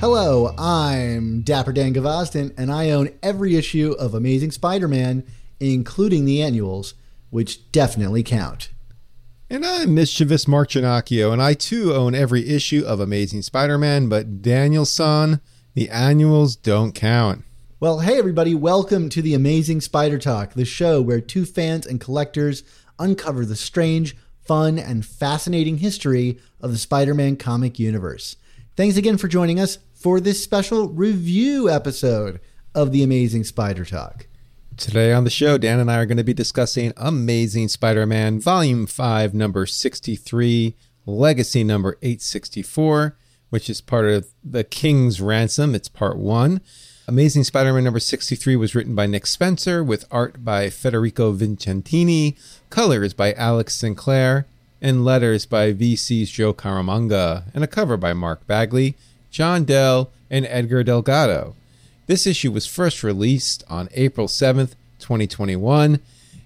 Hello, I'm Dapper Dan Gvozden, and I own every issue of Amazing Spider Man, including the annuals, which definitely count. And I'm mischievous Mark Ginocchio, and I too own every issue of Amazing Spider-Man, but Danielson, the annuals don't count. Well, hey, everybody, welcome to the Amazing Spider Talk, the show where two fans and collectors uncover the strange, fun, and fascinating history of the Spider Man comic universe. Thanks again for joining us for this special review episode of the Amazing Spider Talk. Today on the show, Dan and I are going to be discussing Amazing Spider-Man Volume 5, number 63, Legacy number 864, which is part of The King's Ransom. It's part 1. Amazing Spider-Man number 63 was written by Nick Spencer with art by Federico Vicentini, colors by Alex Sinclair, and letters by VC's Joe Caramagna, and a cover by Mark Bagley, John Dell, and Edgar Delgado. This issue was first released on April 7th, 2021.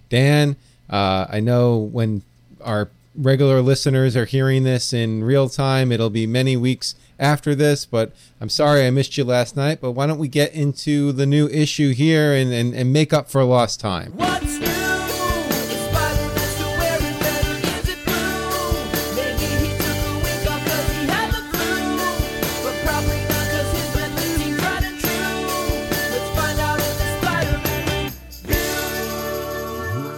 Dan, uh, I know when our regular listeners are hearing this in real time, it'll be many weeks after this, but I'm sorry I missed you last night. But why don't we get into the new issue here and, and, and make up for lost time? What's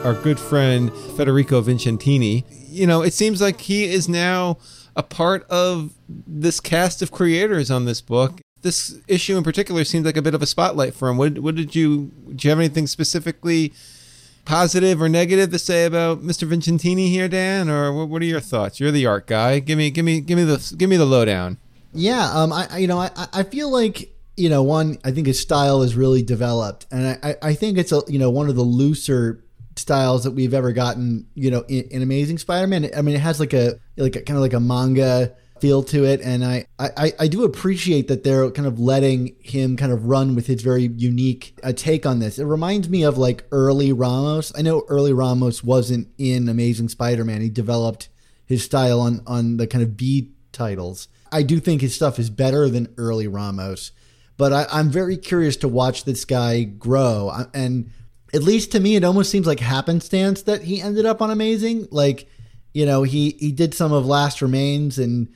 our good friend Federico Vicentini. You know, it seems like he is now a part of this cast of creators on this book. This issue in particular seems like a bit of a spotlight for him. What, what did you? Do you have anything specifically positive or negative to say about Mr. Vicentini here, Dan? Or what, what are your thoughts? You're the art guy. Give me, give me, give me the, give me the lowdown. Yeah, um, I, you know, I, I feel like you know, one, I think his style is really developed, and I- I think it's a you know one of the looser styles that we've ever gotten. You know, in, in Amazing Spider-Man. I mean, it has like a like a, kind of like a manga feel to it, and I, I I do appreciate that they're kind of letting him kind of run with his very unique uh, take on this. It reminds me of like early Ramos. I know early Ramos wasn't in Amazing Spider-Man. He developed his style on on the kind of B titles. I do think his stuff is better than early Ramos, but I, I'm very curious to watch this guy grow. And at least to me, it almost seems like happenstance that he ended up on Amazing. Like, you know, he he did some of Last Remains, and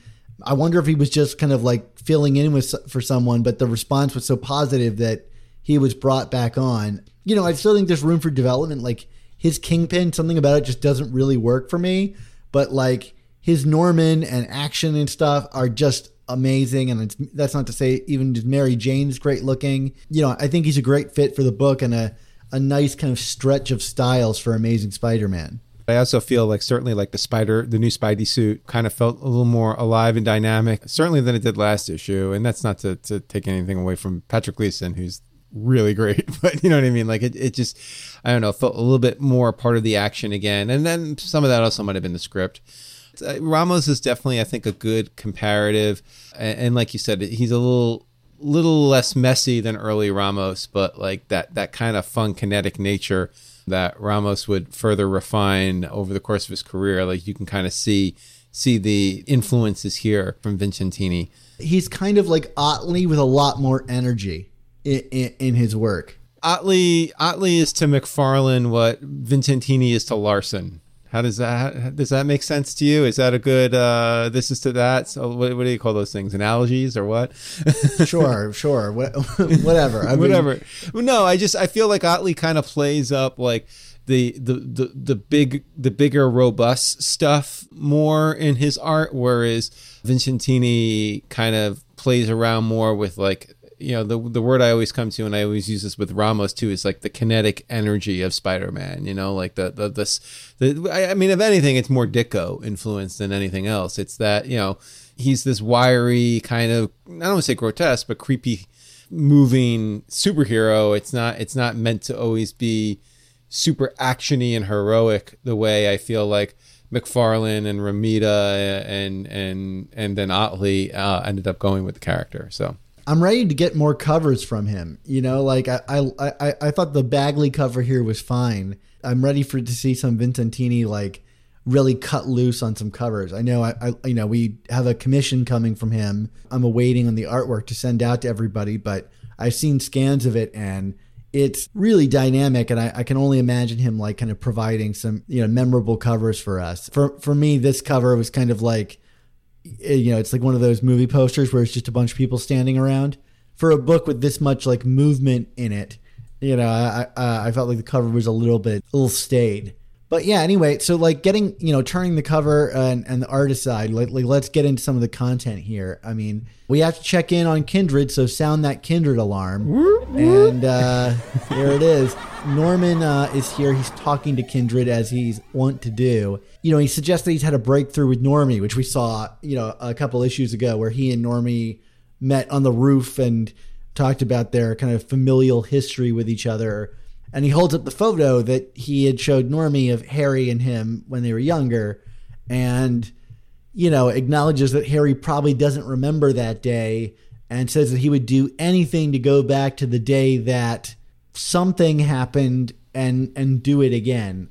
I wonder if he was just kind of like filling in with for someone, but the response was so positive that he was brought back on. You know, I still think there's room for development. Like his Kingpin, something about it just doesn't really work for me. But like his Norman and action and stuff are just amazing. And that's not to say even Mary Jane's great looking. You know, I think he's a great fit for the book and a a nice kind of stretch of styles for Amazing Spider-Man. I also feel like certainly like the spider, the new Spidey suit kind of felt a little more alive and dynamic, certainly than it did last issue. And that's not to, to take anything away from Patrick Gleason, who's really great, but you know what I mean? Like it, it just, I don't know, felt a little bit more part of the action again. And then some of that also might have been the script. Uh, Ramos is definitely, I think, a good comparative. And, and like you said, he's a little, little less messy than early Ramos, but like that, that kind of fun kinetic nature that Ramos would further refine over the course of his career. Like you can kind of see see the influences here from Vicentini. He's kind of like Ottley with a lot more energy in, in, in his work. Ottley Ottley is to McFarlane what Vicentini is to Larsen. How does that does that make sense to you? Is that a good uh, this is to that? So what, what do you call those things? Analogies or what? Sure, sure, what, whatever. I mean, Whatever. No, I just I feel like Ottley kind of plays up like the, the the the big the bigger robust stuff more in his art whereas Vicentini kind of plays around more with like you know the the word I always come to and I always use this with Ramos too is like the kinetic energy of Spider-Man you know like the the this the I mean if anything it's more Ditko influence than anything else. It's that you know he's this wiry kind of I don't want to say grotesque but creepy moving superhero. It's not it's not meant to always be super actiony and heroic the way I feel like McFarlane and Romita and and and then Ottley uh, ended up going with the character so I'm ready to get more covers from him. You know, like I, I, I, I thought the Bagley cover here was fine. I'm ready for to see some Vicentini like really cut loose on some covers. I know, I, I, you know, we have a commission coming from him. I'm awaiting on the artwork to send out to everybody, but I've seen scans of it and it's really dynamic and I, I, can only imagine him like kind of providing some you know memorable covers for us for for me this cover was kind of like Eh, you know, it's like one of those movie posters where it's just a bunch of people standing around. For a book with this much like movement in it, you know, I I, I felt like the cover was a little bit a little staid. But yeah, anyway, so like getting you know turning the cover and, and the artist side, like, like let's get into some of the content here. I mean, we have to check in on Kindred, so sound that Kindred alarm, and uh, there it is. Norman uh, is here. He's talking to Kindred as he's wont to do. You know, he suggests that he's had a breakthrough with Normie, which we saw, you know, a couple issues ago, where he and Normie met on the roof and talked about their kind of familial history with each other. And he holds up the photo that he had showed Normie of Harry and him when they were younger, and you know, acknowledges that Harry probably doesn't remember that day and says that he would do anything to go back to the day that something happened and and do it again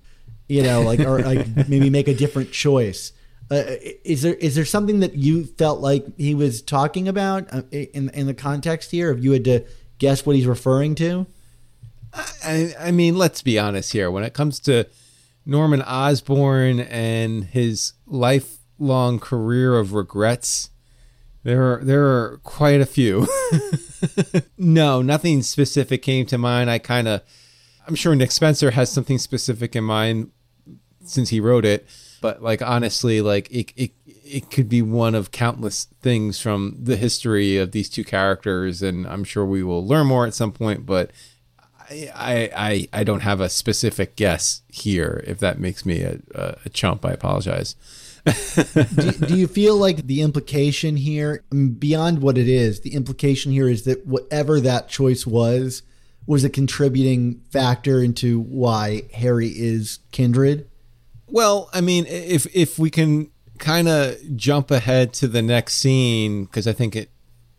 you know like or like maybe make a different choice. Uh, is there is there something that you felt like he was talking about uh, in in the context here if you had to guess what he's referring to I, I mean let's be honest here when it comes to norman osborn and his lifelong career of regrets there are there are quite a few. no, nothing specific came to mind. I kind of I'm sure Nick Spencer has something specific in mind since he wrote it, but like honestly, like it it it could be one of countless things from the history of these two characters, and I'm sure we will learn more at some point. But I I I don't have a specific guess here. If that makes me a, a chump, I apologize do, do, you feel like the implication here, beyond what it is, the implication here is that whatever that choice was, was a contributing factor into why Harry is kindred? Well, I mean, if if we can kind of jump ahead to the next scene, because I think it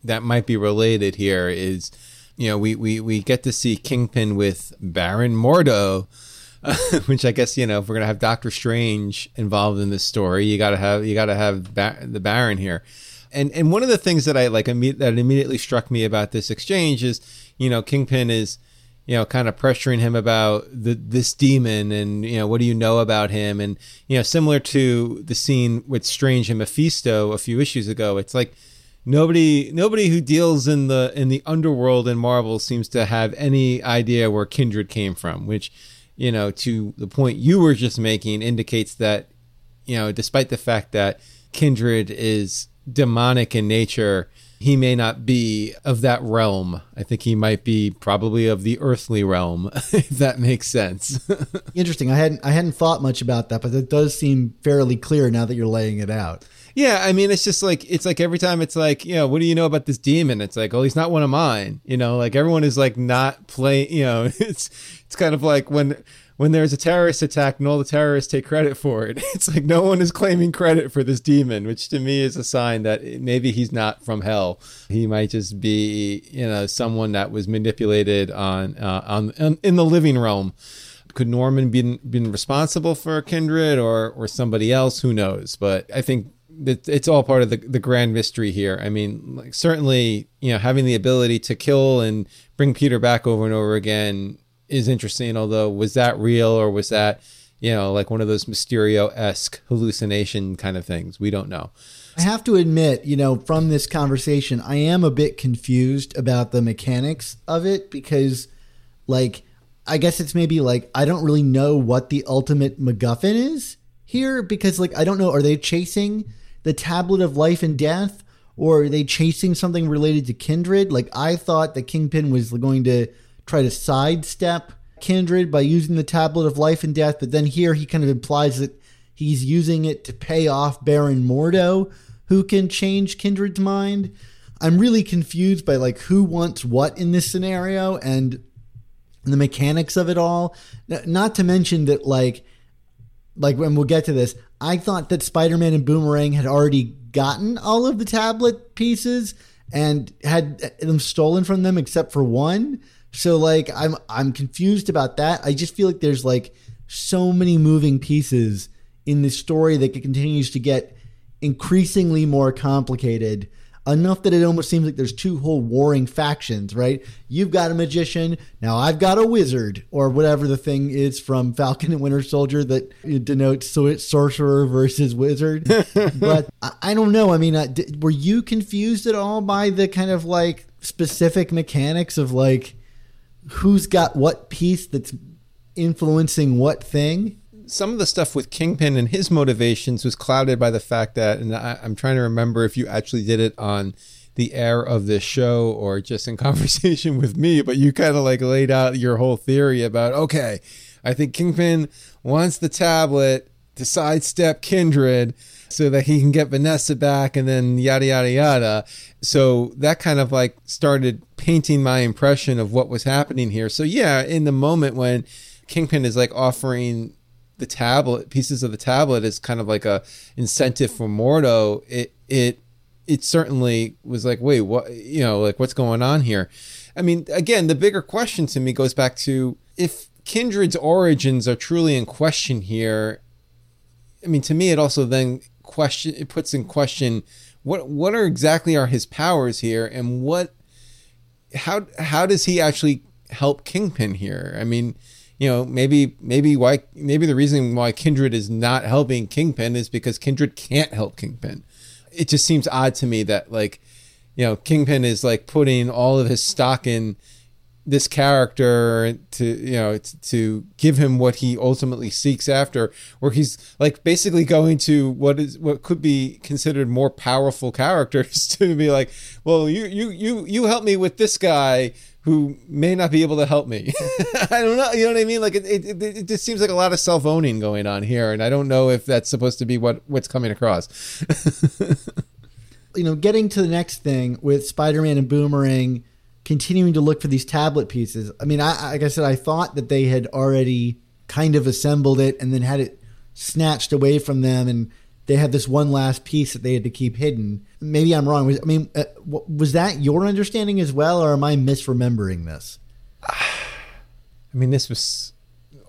that might be related here, is you know we we we get to see Kingpin with Baron Mordo which I guess you know if we're gonna have Doctor Strange involved in this story, you gotta have you gotta have ba- the Baron here. And and one of the things that I like imme- that immediately struck me about this exchange is you know Kingpin is you know kind of pressuring him about the this demon and you know what do you know about him and you know similar to the scene with Strange and Mephisto a few issues ago, it's like nobody nobody who deals in the in the underworld in Marvel seems to have any idea where Kindred came from, which you know, to the point you were just making, indicates that, you know, despite the fact that Kindred is demonic in nature, he may not be of that realm. I think he might be probably of the earthly realm, if that makes sense. Interesting. I hadn't I hadn't thought much about that, but it does seem fairly clear now that you're laying it out. Yeah, I mean, it's just like it's like every time it's like, you know, what do you know about this demon? It's like, oh, he's not one of mine. You know, like everyone is like not playing. You know, it's it's kind of like when when there's a terrorist attack and all the terrorists take credit for it. It's like no one is claiming credit for this demon, which to me is a sign that maybe he's not from hell. He might just be, you know, someone that was manipulated on uh, on, on in the living realm could Norman been been responsible for Kindred or or somebody else? Who knows? But I think it's all part of the, the grand mystery here. I mean, like certainly, you know, having the ability to kill and bring Peter back over and over again is interesting. Although, was that real or was that, you know, like one of those Mysterio esque hallucination kind of things? We don't know. I have to admit, you know, from this conversation, I am a bit confused about the mechanics of it because, like, I guess it's maybe like I don't really know what the ultimate MacGuffin is here because like I don't know are they chasing the tablet of life and death or are they chasing something related to Kindred? Like I thought that Kingpin was going to try to sidestep Kindred by using the tablet of life and death, but then here he kind of implies that he's using it to pay off Baron Mordo, who can change Kindred's mind. I'm really confused by like who wants what in this scenario and the mechanics of it all. Not to mention that like like when we'll get to this, I thought that Spider-Man and Boomerang had already gotten all of the tablet pieces and had them stolen from them except for one. So like I'm I'm confused about that. I just feel like there's like so many moving pieces in the story that continues to get increasingly more complicated enough that it almost seems like there's two whole warring factions, right? You've got a magician, now I've got a wizard, or whatever the thing is from Falcon and Winter Soldier that denotes sorcerer versus wizard. but I, don't know. I mean, were you confused at all by the kind of like specific mechanics of like who's got what piece that's influencing what thing? Some of the stuff with Kingpin and his motivations was clouded by the fact that, and I, am trying to remember if you actually did it on the air of this show or just in conversation with me, but you kind of like laid out your whole theory about, okay, I think Kingpin wants the tablet to sidestep Kindred so that he can get Vanessa back and then yada, yada, yada. So that kind of like started painting my impression of what was happening here. So, yeah, in the moment when Kingpin is like offering the tablet pieces of the tablet is kind of like a incentive for Mordo, it it it certainly was like, wait, what you know, like what's going on here? I mean, again, the bigger question to me goes back to if Kindred's origins are truly in question here. I mean, to me, it also then question it puts in question what what are exactly are his powers here, and what how how does he actually help Kingpin here? I mean, you know, maybe maybe why maybe the reason why Kindred is not helping Kingpin is because Kindred can't help Kingpin. It just seems odd to me that like, you know, Kingpin is like putting all of his stock in this character to you know to, give him what he ultimately seeks after where he's like basically going to what is what could be considered more powerful characters to be like well you you you you help me with this guy who may not be able to help me. I don't know. You know what I mean? Like it, it, it just seems like a lot of self owning going on here, and I don't know if that's supposed to be what what's coming across. you know, getting to the next thing with Spider Man and Boomerang continuing to look for these tablet pieces. I mean, I, like I said, I thought that they had already kind of assembled it and then had it snatched away from them and they had this one last piece that they had to keep hidden. Maybe I'm wrong. I mean, uh, was that your understanding as well, or am I misremembering this? I mean, this was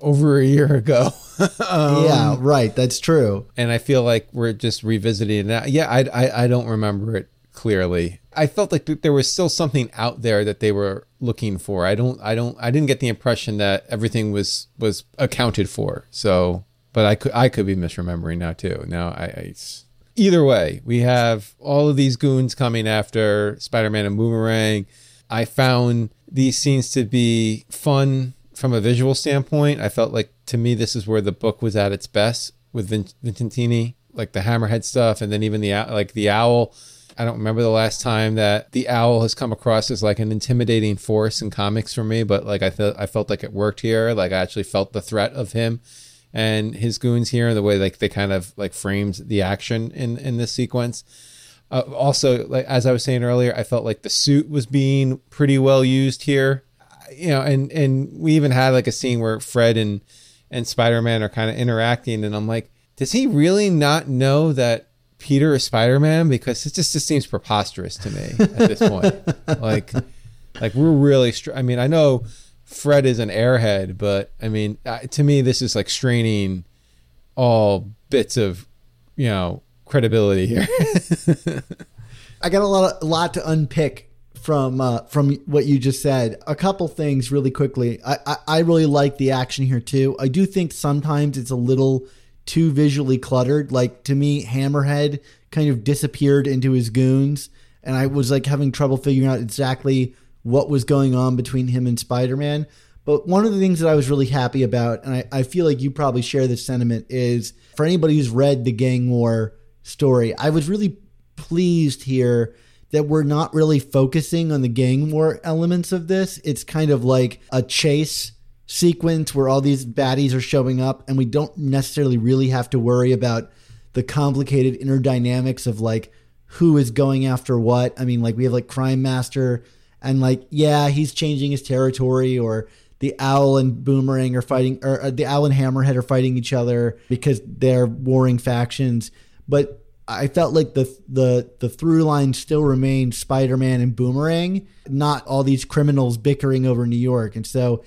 over a year ago. um, yeah, right. That's true. And I feel like we're just revisiting it now. Yeah, I, I, I don't remember it clearly. I felt like there was still something out there that they were looking for. I don't, I don't, I didn't get the impression that everything was was accounted for. So but I could I could be misremembering now too. Now I, I either way, we have all of these goons coming after Spider-Man and Boomerang. I found these scenes to be fun from a visual standpoint. I felt like to me this is where the book was at its best with Vin- Vicentini, like the hammerhead stuff, and then even the like the owl. I don't remember the last time that the owl has come across as like an intimidating force in comics for me, but like I felt I felt like it worked here. Like I actually felt the threat of him and his goons here, and the way like they kind of like framed the action in in this sequence. Uh, also, like as I was saying earlier, I felt like the suit was being pretty well used here. You know, and and we even had like a scene where Fred and and Spider Man are kind of interacting, and I'm like, does he really not know that Peter is Spider Man? Because it just just seems preposterous to me at this point. like, like we're really. Str- I mean, I know Fred is an airhead, but I mean, to me, this is like straining all bits of, you know, credibility here. I got a lot, a lot to unpick from uh, from what you just said. A couple things really quickly. I, I, I really like the action here too. I do think sometimes it's a little too visually cluttered. Like to me, Hammerhead kind of disappeared into his goons, and I was like having trouble figuring out exactly what was going on between him and Spider Man. But one of the things that I was really happy about, and I, I feel like you probably share this sentiment, is for anybody who's read the gang war story, I was really pleased here that we're not really focusing on the gang war elements of this. It's kind of like a chase sequence where all these baddies are showing up, and we don't necessarily really have to worry about the complicated inner dynamics of like who is going after what. I mean, like we have like Crime Master, and like, yeah, he's changing his territory, or the owl and boomerang are fighting or uh, the owl and hammerhead are fighting each other because they're warring factions. But i felt like the the the through line still remained spider-man and boomerang not all these criminals bickering over new york. And so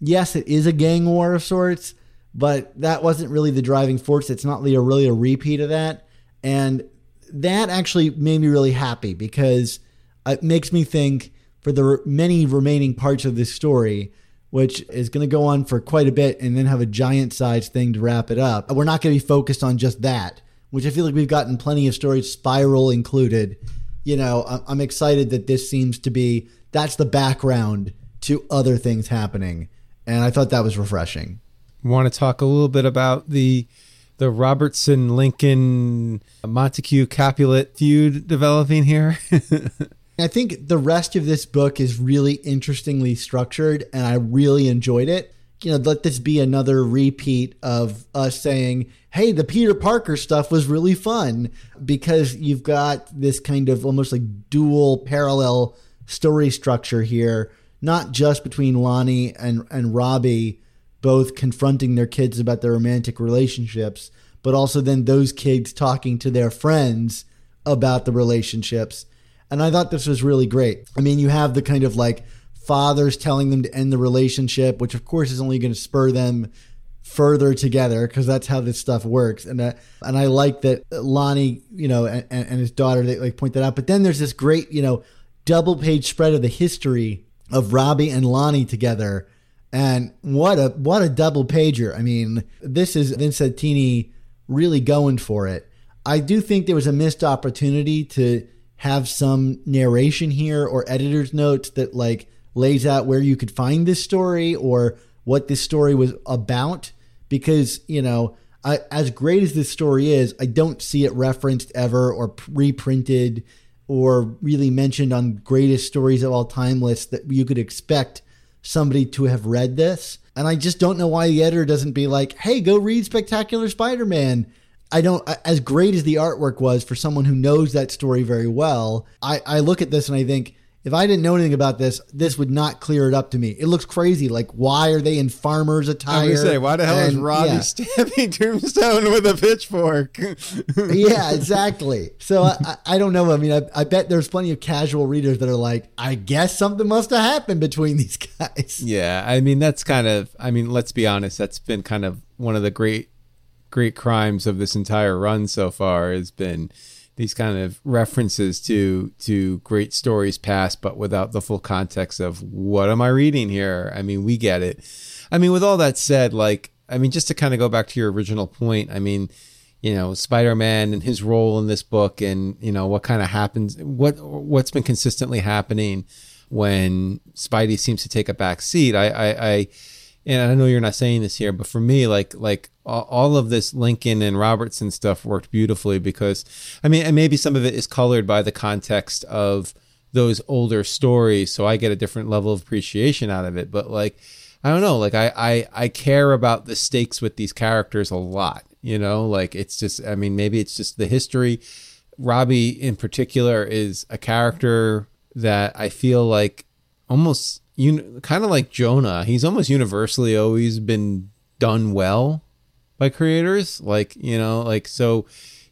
yes it is a gang war of sorts but that wasn't really the driving force. It's not really a, really a repeat of that. And that actually made me really happy because it makes me think for the many remaining parts of this story which is going to go on for quite a bit and then have a giant sized thing to wrap it up. We're not going to be focused on just that, which I feel like we've gotten plenty of stories, Spiral included. You know, I'm excited that this seems to be that's the background to other things happening. And I thought that was refreshing. Want to talk a little bit about the the Robertson Lincoln Montague Capulet feud developing here? I think the rest of this book is really interestingly structured, and I really enjoyed it. You know, let this be another repeat of us saying, hey, the Peter Parker stuff was really fun because you've got this kind of almost like dual parallel story structure here, not just between Lonnie and, and Robbie both confronting their kids about their romantic relationships, but also then those kids talking to their friends about the relationships and I thought this was really great. I mean, you have the kind of like fathers telling them to end the relationship, which of course is only going to spur them further together because that's how this stuff works. And uh, and I like that Lonnie, you know, and, and his daughter they like point that out. But then there's this great, you know, double page spread of the history of Robbie and Lonnie together. And what a what a double pager. I mean, this is Vicentini really going for it. I do think there was a missed opportunity to have some narration here or editor's notes that like lays out where you could find this story or what this story was about? Because you know I, as great as this story is i don't see it referenced ever or reprinted or really mentioned on greatest stories of all time lists that you could expect somebody to have read this. And i just don't know why the editor doesn't be like hey go read spectacular spider-man I don't, as great as the artwork was for someone who knows that story very well, I, I look at this and I think, if I didn't know anything about this, this would not clear it up to me. It looks crazy. Like, why are they in farmer's attire? I say, why the hell and, is Robbie yeah. stabbing Tombstone with a pitchfork? yeah, exactly. So I, I, don't know. I mean, I, I, bet there's plenty of casual readers that are like, I guess something must have happened between these guys. Yeah, I mean, that's kind of. I mean, let's be honest. That's been kind of one of the great great crimes of this entire run so far has been these kind of references to to great stories past but without the full context of what am i reading here? I mean we get it. I mean with all that said like i mean just to kind of go back to your original point i mean you know spider-man and his role in this book and you know what kind of happens what what's been consistently happening when spidey seems to take a back seat i i, I and I know you're not saying this here, but for me, like like all of this Lincoln and Robertson stuff worked beautifully because, I mean, and maybe some of it is colored by the context of those older stories, so I get a different level of appreciation out of it. But like, I don't know, like I I I care about the stakes with these characters a lot. You know, like it's just, I mean, maybe it's just the history. Robbie in particular is a character that I feel like almost you kind of like Jonah. He's almost universally always been done well by creators. Like you know, like so.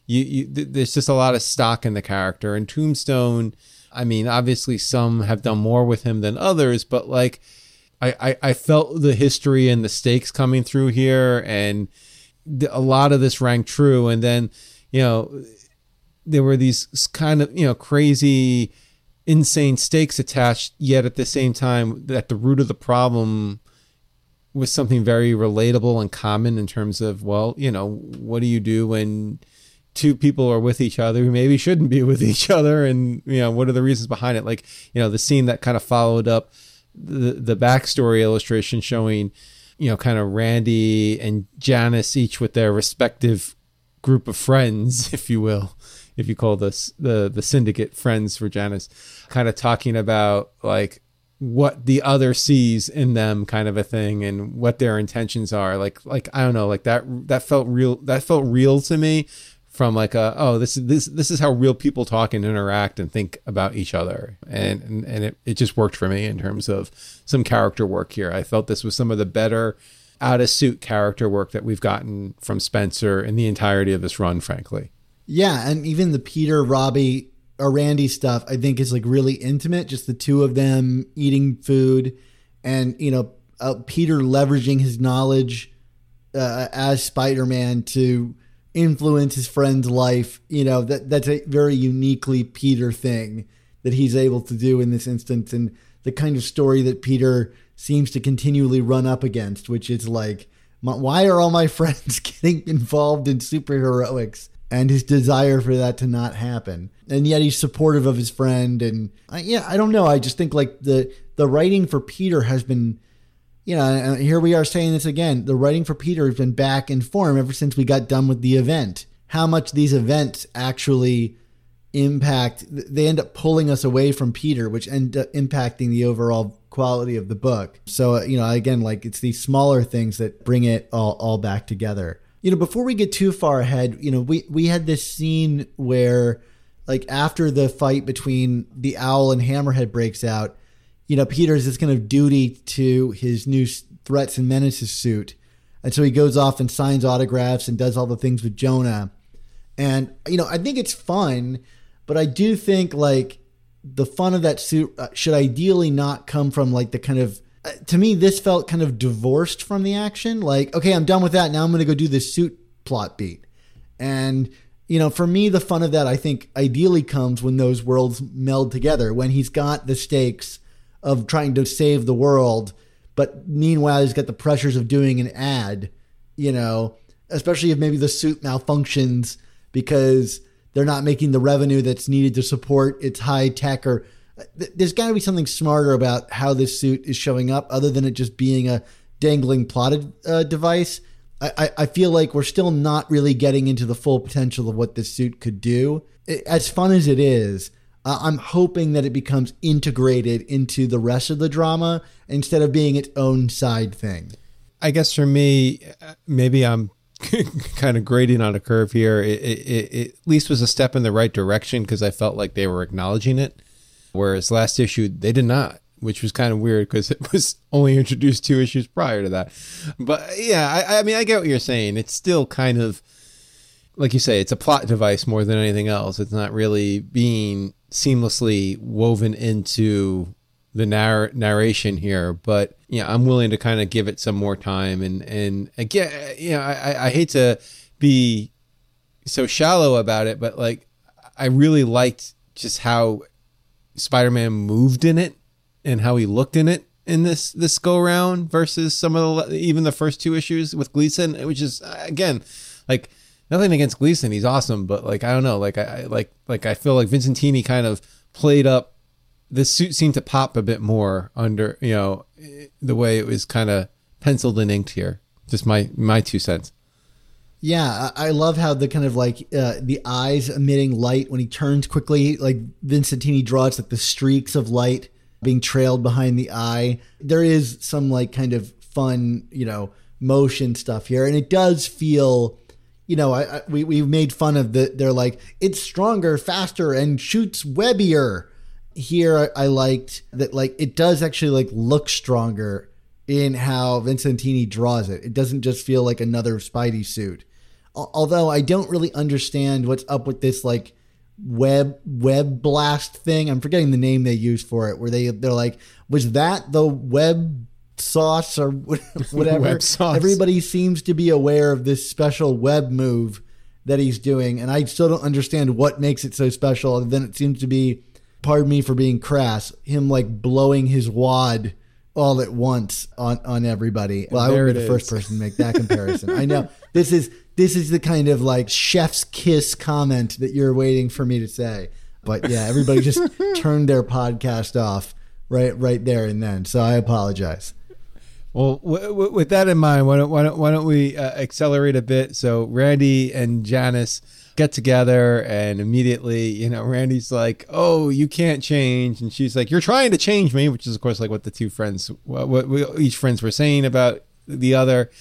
You, you th- there's just a lot of stock in the character and Tombstone. I mean, obviously some have done more with him than others, but like I, I, I felt the history and the stakes coming through here, and the, a lot of this rang true. And then, you know, there were these kind of you know crazy insane stakes attached, yet at the same time, at the root of the problem was something very relatable and common in terms of, well, you know, what do you do when two people are with each other who maybe shouldn't be with each other? And, you know, what are the reasons behind it? Like, you know, the scene that kind of followed up the the backstory illustration showing, you know, kind of Randy and Janice each with their respective group of friends, if you will, if you call this the the syndicate friends for Janice, kind of talking about like what the other sees in them kind of a thing and what their intentions are. Like like i don't know like that that felt real that felt real to me from like a oh this is this this is how real people talk and interact and think about each other. And and, and it, it just worked for me in terms of some character work here. I felt this was some of the better out of suit character work that we've gotten from spencer in the entirety of this run frankly Yeah, and even the Peter, Robbie, or Randy stuff, I think is like really intimate. Just the two of them eating food, and you know, uh, Peter leveraging his knowledge uh, as Spider-Man to influence his friend's life. You know, that that's a very uniquely Peter thing that he's able to do in this instance, and the kind of story that Peter seems to continually run up against, which is like, my, why are all my friends getting involved in superheroics? And his desire for that to not happen, and yet he's supportive of his friend, and I, yeah, I don't know. I just think like the the writing for Peter has been you know, here we are saying this again. The writing for Peter has been back in form ever since we got done with the event. How much these events actually impact, they end up pulling us away from Peter, which end up impacting the overall quality of the book. So, you know, again, like it's these smaller things that bring it all, all back together. You know, before we get too far ahead, you know, we, we had this scene where, like, after the fight between the owl and Hammerhead breaks out, you know, Peter's this kind of duty to his new threats and menaces suit. And so he goes off and signs autographs and does all the things with Jonah. And, you know, I think it's fun, but I do think like the fun of that suit uh, should ideally not come from like the kind of, Uh, to me, this felt kind of divorced from the action. Like, okay, I'm done with that. Now I'm going to go do this suit plot beat. And, you know, for me, the fun of that, I think, ideally comes when those worlds meld together, when he's got the stakes of trying to save the world, but meanwhile he's got the pressures of doing an ad, you know, especially if maybe the suit malfunctions because they're not making the revenue that's needed to support its high tech or there's got to be something smarter about how this suit is showing up other than it just being a dangling plotted uh, device. I, I, feel like we're still not really getting into the full potential of what this suit could do. It, as fun as it is, uh, I'm hoping that it becomes integrated into the rest of the drama instead of being its own side thing. I guess for me, maybe I'm kind of grading on a curve here. It, it, it, at least was a step in the right direction because I felt like they were acknowledging it. Whereas last issue, they did not, which was kind of weird because it was only introduced two issues prior to that. But yeah, I, I mean, I get what you're saying. It's still kind of, like you say, it's a plot device more than anything else. It's not really being seamlessly woven into the narr- narration here, but yeah, I'm willing to kind of give it some more time. And and again, you know, I, I hate to be so shallow about it, but like I really liked just how Spider-Man moved in it and how he looked in it in this this go round versus some of the even the first two issues with Gleason, which is again like nothing against Gleason, he's awesome, but like I don't know, like I, like like I feel like Vicentini kind of played up the suit seemed to pop a bit more under you know eh, the way it was kind of penciled and inked here. Just my my two cents. Yeah, I love how the kind of like uh, the eyes emitting light when he turns quickly, like Vicentini draws like the streaks of light being trailed behind the eye. There is some like kind of fun, you know, motion stuff here, and it does feel, you know, I, I we we've made fun of the. They're like it's stronger, faster, and shoots webbier. Here, I, I liked that. Like it does actually like look stronger in how Vicentini draws it. It doesn't just feel like another Spidey suit. Al- Although I don't really understand what's up with this like web web blast thing. I'm forgetting the name they use for it. Where they they're like, was that the web sauce or whatever? Web sauce. Everybody seems to be aware of this special web move that he's doing, and I still don't understand what makes it so special. Other than it seems to be, pardon me for being crass, him like blowing his wad all at once on on everybody. Well, I would be the first person to make that comparison. I know this is this is the kind of like chef's kiss comment that you're waiting for me to say. But yeah, everybody just turned their podcast off right right there and then. So I apologize. Well, w- w- with that in mind, why don't why don't, why don't we uh, accelerate a bit? So Randy and Janice get together, and immediately, you know, Randy's like, "Oh, you can't change," and she's like, "You're trying to change me," which is, of course, like what the two friends, what, what we, each friends were saying about the other.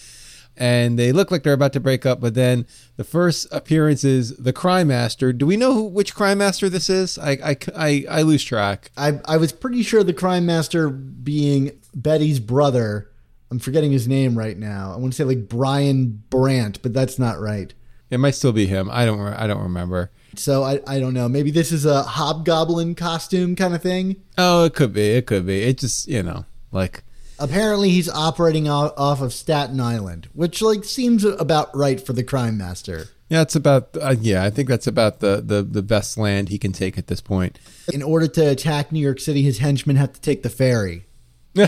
And they look like they're about to break up, but then the first appearance is the Crime Master. Do we know who, which Crime Master this is? I, I, I, I lose track. I I was pretty sure the crime master being Betty's brother. I'm forgetting his name right now. I want to say like Brian Brandt, but that's not right. It might still be him. I don't. re- I don't remember. So I, I don't know. Maybe this is a hobgoblin costume kind of thing. Oh, it could be. It could be. It just you know like Apparently he's operating off of Staten Island, which like seems about right for the crime master. yeah. It's about uh, yeah. I think that's about the the the best land he can take at this point. In order to attack New York City, his henchmen have to take the ferry.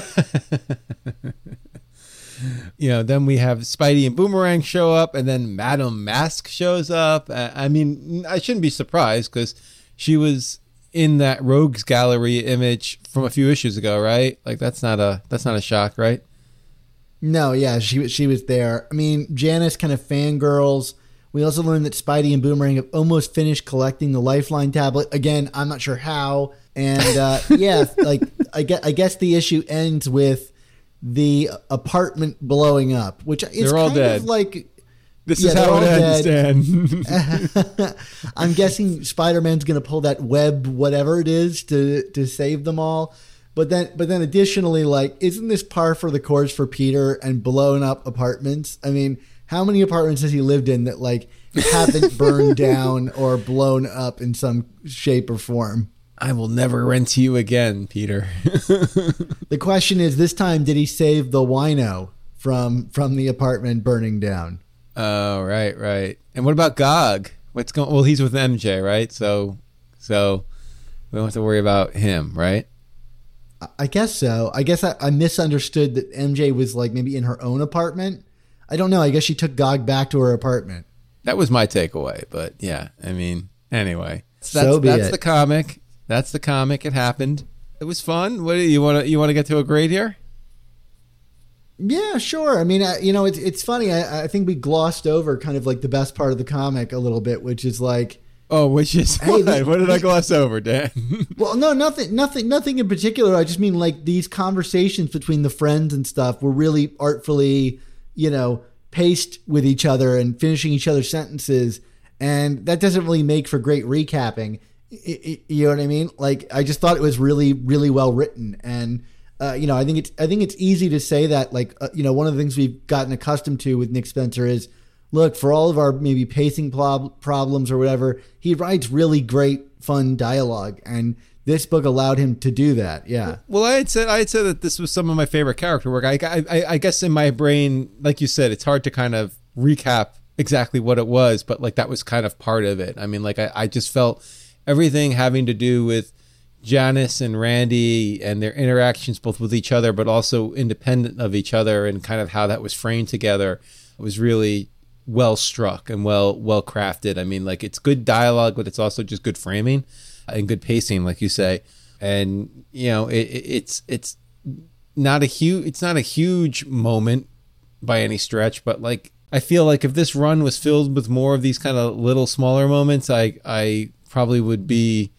You know. Then we have Spidey and Boomerang show up, and then Madame Masque shows up. I mean, I shouldn't be surprised because she was in that Rogues Gallery image from a few issues ago, right? Like that's not a that's not a shock, right? No, yeah, she was- she was there. I mean, Janice kind of fangirls. We also learned that Spidey and Boomerang have almost finished collecting the Lifeline tablet. Again, I'm not sure how. And uh, yeah, like I guess, I guess the issue ends with the apartment blowing up, which is They're all kind dead. of like This Yeah, is how it ends, dead. Dan. I'm guessing Spider-Man's going to pull that web, whatever it is, to to save them all. But then, but then, additionally, like, isn't this par for the course for Peter and blowing up apartments? I mean, how many apartments has he lived in that like haven't burned down or blown up in some shape or form? I will never rent to you again, Peter. The question is, this time, did he save the wino from from the apartment burning down? Oh, right, right. And what about Gog? What's going? Well, he's with MJ, right? So, so we don't have to worry about him, right? I- guess so. I guess I, I misunderstood that MJ was like maybe in her own apartment. I don't know. I guess she took Gog back to her apartment. That was my takeaway. But yeah, I mean, anyway, that's, So be that's it. the comic. That's the comic. It happened. It was fun. What do you want to? You want to get to a grade here? Yeah, sure. I mean, I, you know, it's it's funny. I, I think we glossed over kind of like the best part of the comic a little bit, which is like, Oh, which is Hey, what? the- what did I gloss over, Dan? well, no, nothing, nothing, nothing in particular. I just mean like these conversations between the friends and stuff were really artfully, you know, paced with each other and finishing each other's sentences, and that doesn't really make for great recapping. I- I- you know what I mean? Like, I just thought it was really, really well written, and uh, you know, I think it's, I think it's easy to say that. Like, uh, you know, one of the things we've gotten accustomed to with Nick Spencer is look for all of our maybe pacing prob- problems or whatever he writes really great fun dialogue and this book allowed him to do that yeah Well, I had said I had said that this was some of my favorite character work. I, I, I guess in my brain, like you said, it's hard to kind of recap exactly what it was, but like that was kind of part of it. I mean, like I, I just felt everything having to do with Janice and Randy and their interactions both with each other, but also independent of each other, and kind of how that was framed together was really well struck and well well crafted. I mean, like it's good dialogue, but it's also just good framing and good pacing, like you say. And you know, it, it, it's it's not a huge it's not a huge moment by any stretch, but like I feel like if this run was filled with more of these kind of little smaller moments, I I probably would be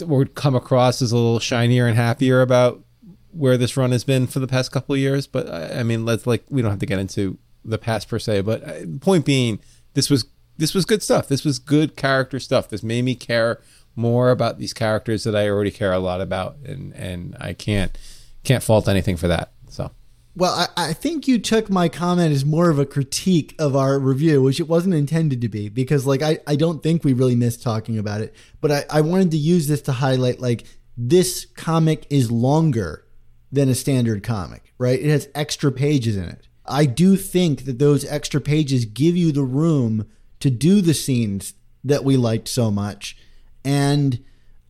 would come across as a little shinier and happier about where this run has been for the past couple of years. But I, mean, let's like we don't have to get into the past per se. But uh, point being, this was this was good stuff. This was good character stuff. This made me care more about these characters that I already care a lot about, and and I can't can't fault anything for that. Well I, I think you took my comment as more of a critique of our review which it wasn't intended to be because like i, I don't think we really missed talking about it. But I, I wanted to use this to highlight like this comic is longer than a standard comic right? It has extra pages in it. I do think that those extra pages give you the room to do the scenes that we liked so much. And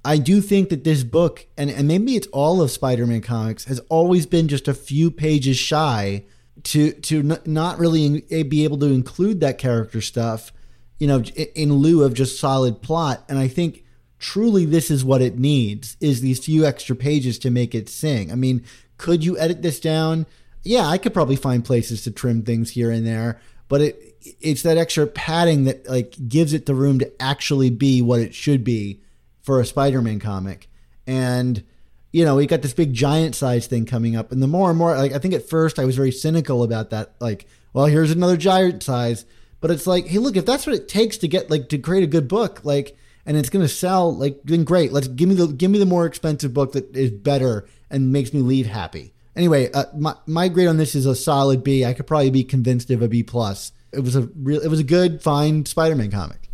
I do think that this book, and, and maybe it's all of Spider-Man comics, has always been just a few pages shy to to n- not really in- eh, be able to include that character stuff, you know, i- in lieu of just solid plot. And I think truly this is what it needs is these few extra pages to make it sing. I mean, could you edit this down? Yeah, I could probably find places to trim things here and there, but it it's that extra padding that like gives it the room to actually be what it should be for a Spider-Man comic. And you know, we got this big giant size thing coming up, and the more and more, like I think at first I was very cynical about that. Like, well, here's another giant size, but it's like, hey, look, if that's what it takes to get like to create a good book, like, and it's gonna sell, like, then great. Let's give me the give me the more expensive book that is better and makes me leave happy. Anyway, uh, my my grade on this is a solid B. I could probably be convinced of a B plus. It was a real, it was a good, fine Spider-Man comic.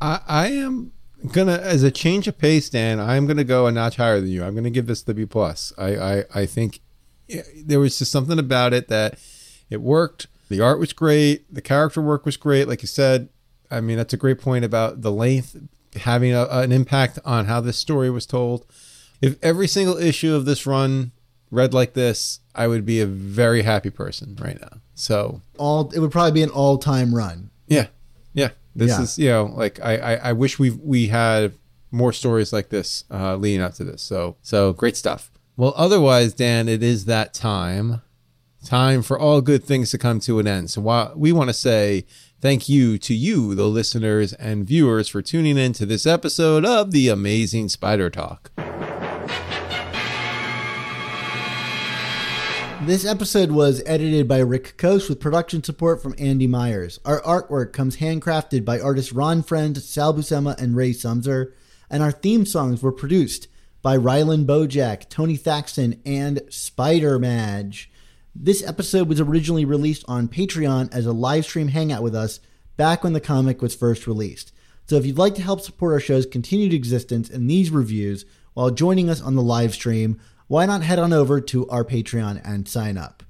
I, I am gonna as a change of pace, Dan. I'm gonna go a notch higher than you. I'm gonna give this the B plus. I I, I think there was just something about it that it worked. The art was great. The character work was great. Like you said, I mean that's a great point about the length having a, an impact on how this story was told. If every single issue of this run read like this, I would be a very happy person right now. So all it would probably be an all-time run. Yeah, yeah. This Yeah. is you know like I, I I wish we we had more stories like this uh, leading up to this. So so great stuff. Well, otherwise, Dan, it is that time. Time for all good things to come to an end. So while we want to say thank you to you, the listeners and viewers, for tuning in to this episode of the Amazing Spider Talk. This episode was edited by Rick Coase with production support from Andy Myers. Our artwork comes handcrafted by artists Ron Frenz, Sal Buscema, and Ray Sumser. And our theme songs were produced by Rylan Bojack, Tony Thaxton, and Spider Madge. This episode was originally released on Patreon as a live stream hangout with us back when the comic was first released. So if you'd like to help support our show's continued existence and these reviews while joining us on the live stream, why not head on over to our Patreon and sign up?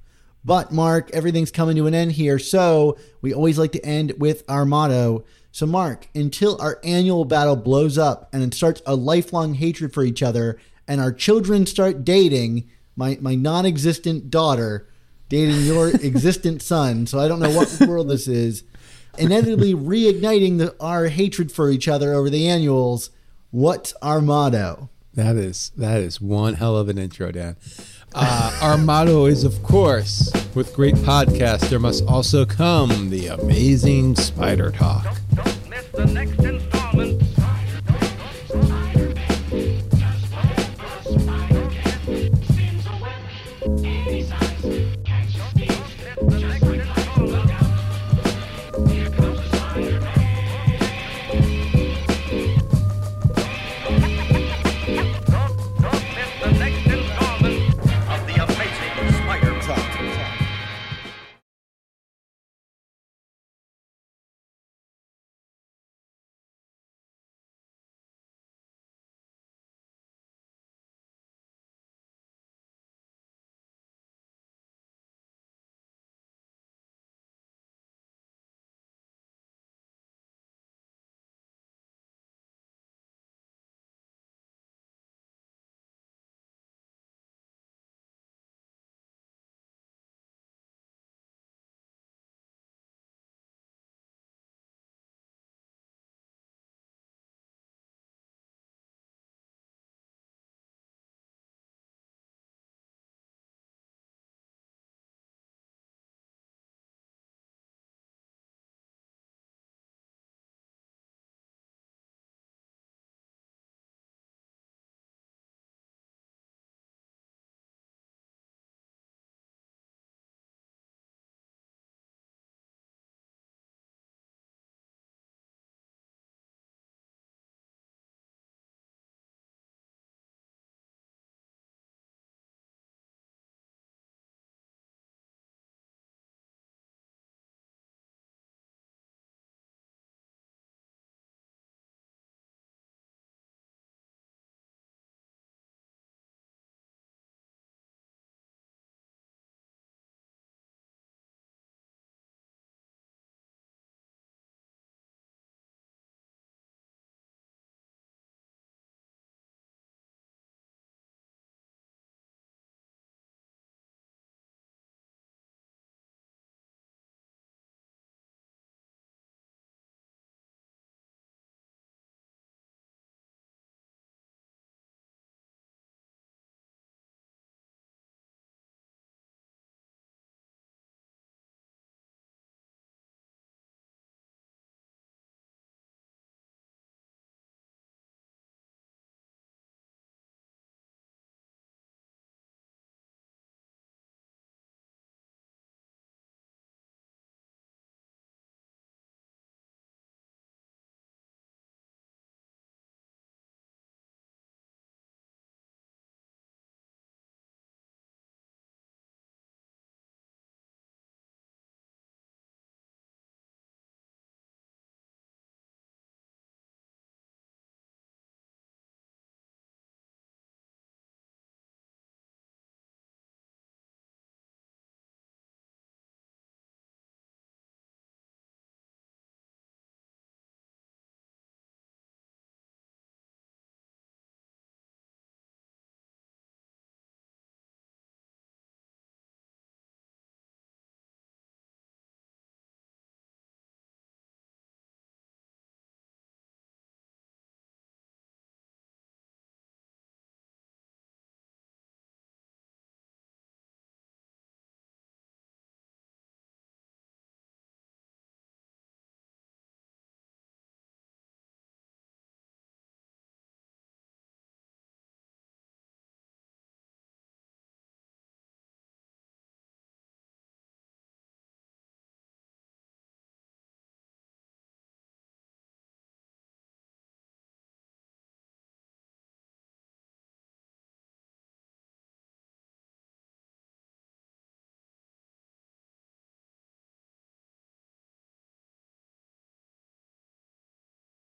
But Mark, everything's coming to an end here, so we always like to end with our motto. So Mark, until our annual battle blows up and it starts a lifelong hatred for each other and our children start dating, my, my non-existent daughter dating your existent son, so I don't know what world this is, inevitably reigniting the, our hatred for each other over the annuals, what's our motto? That is that is one hell of an intro, Dan. Uh, our motto is, of course, with great podcasts, there must also come the amazing spider talk. Don't next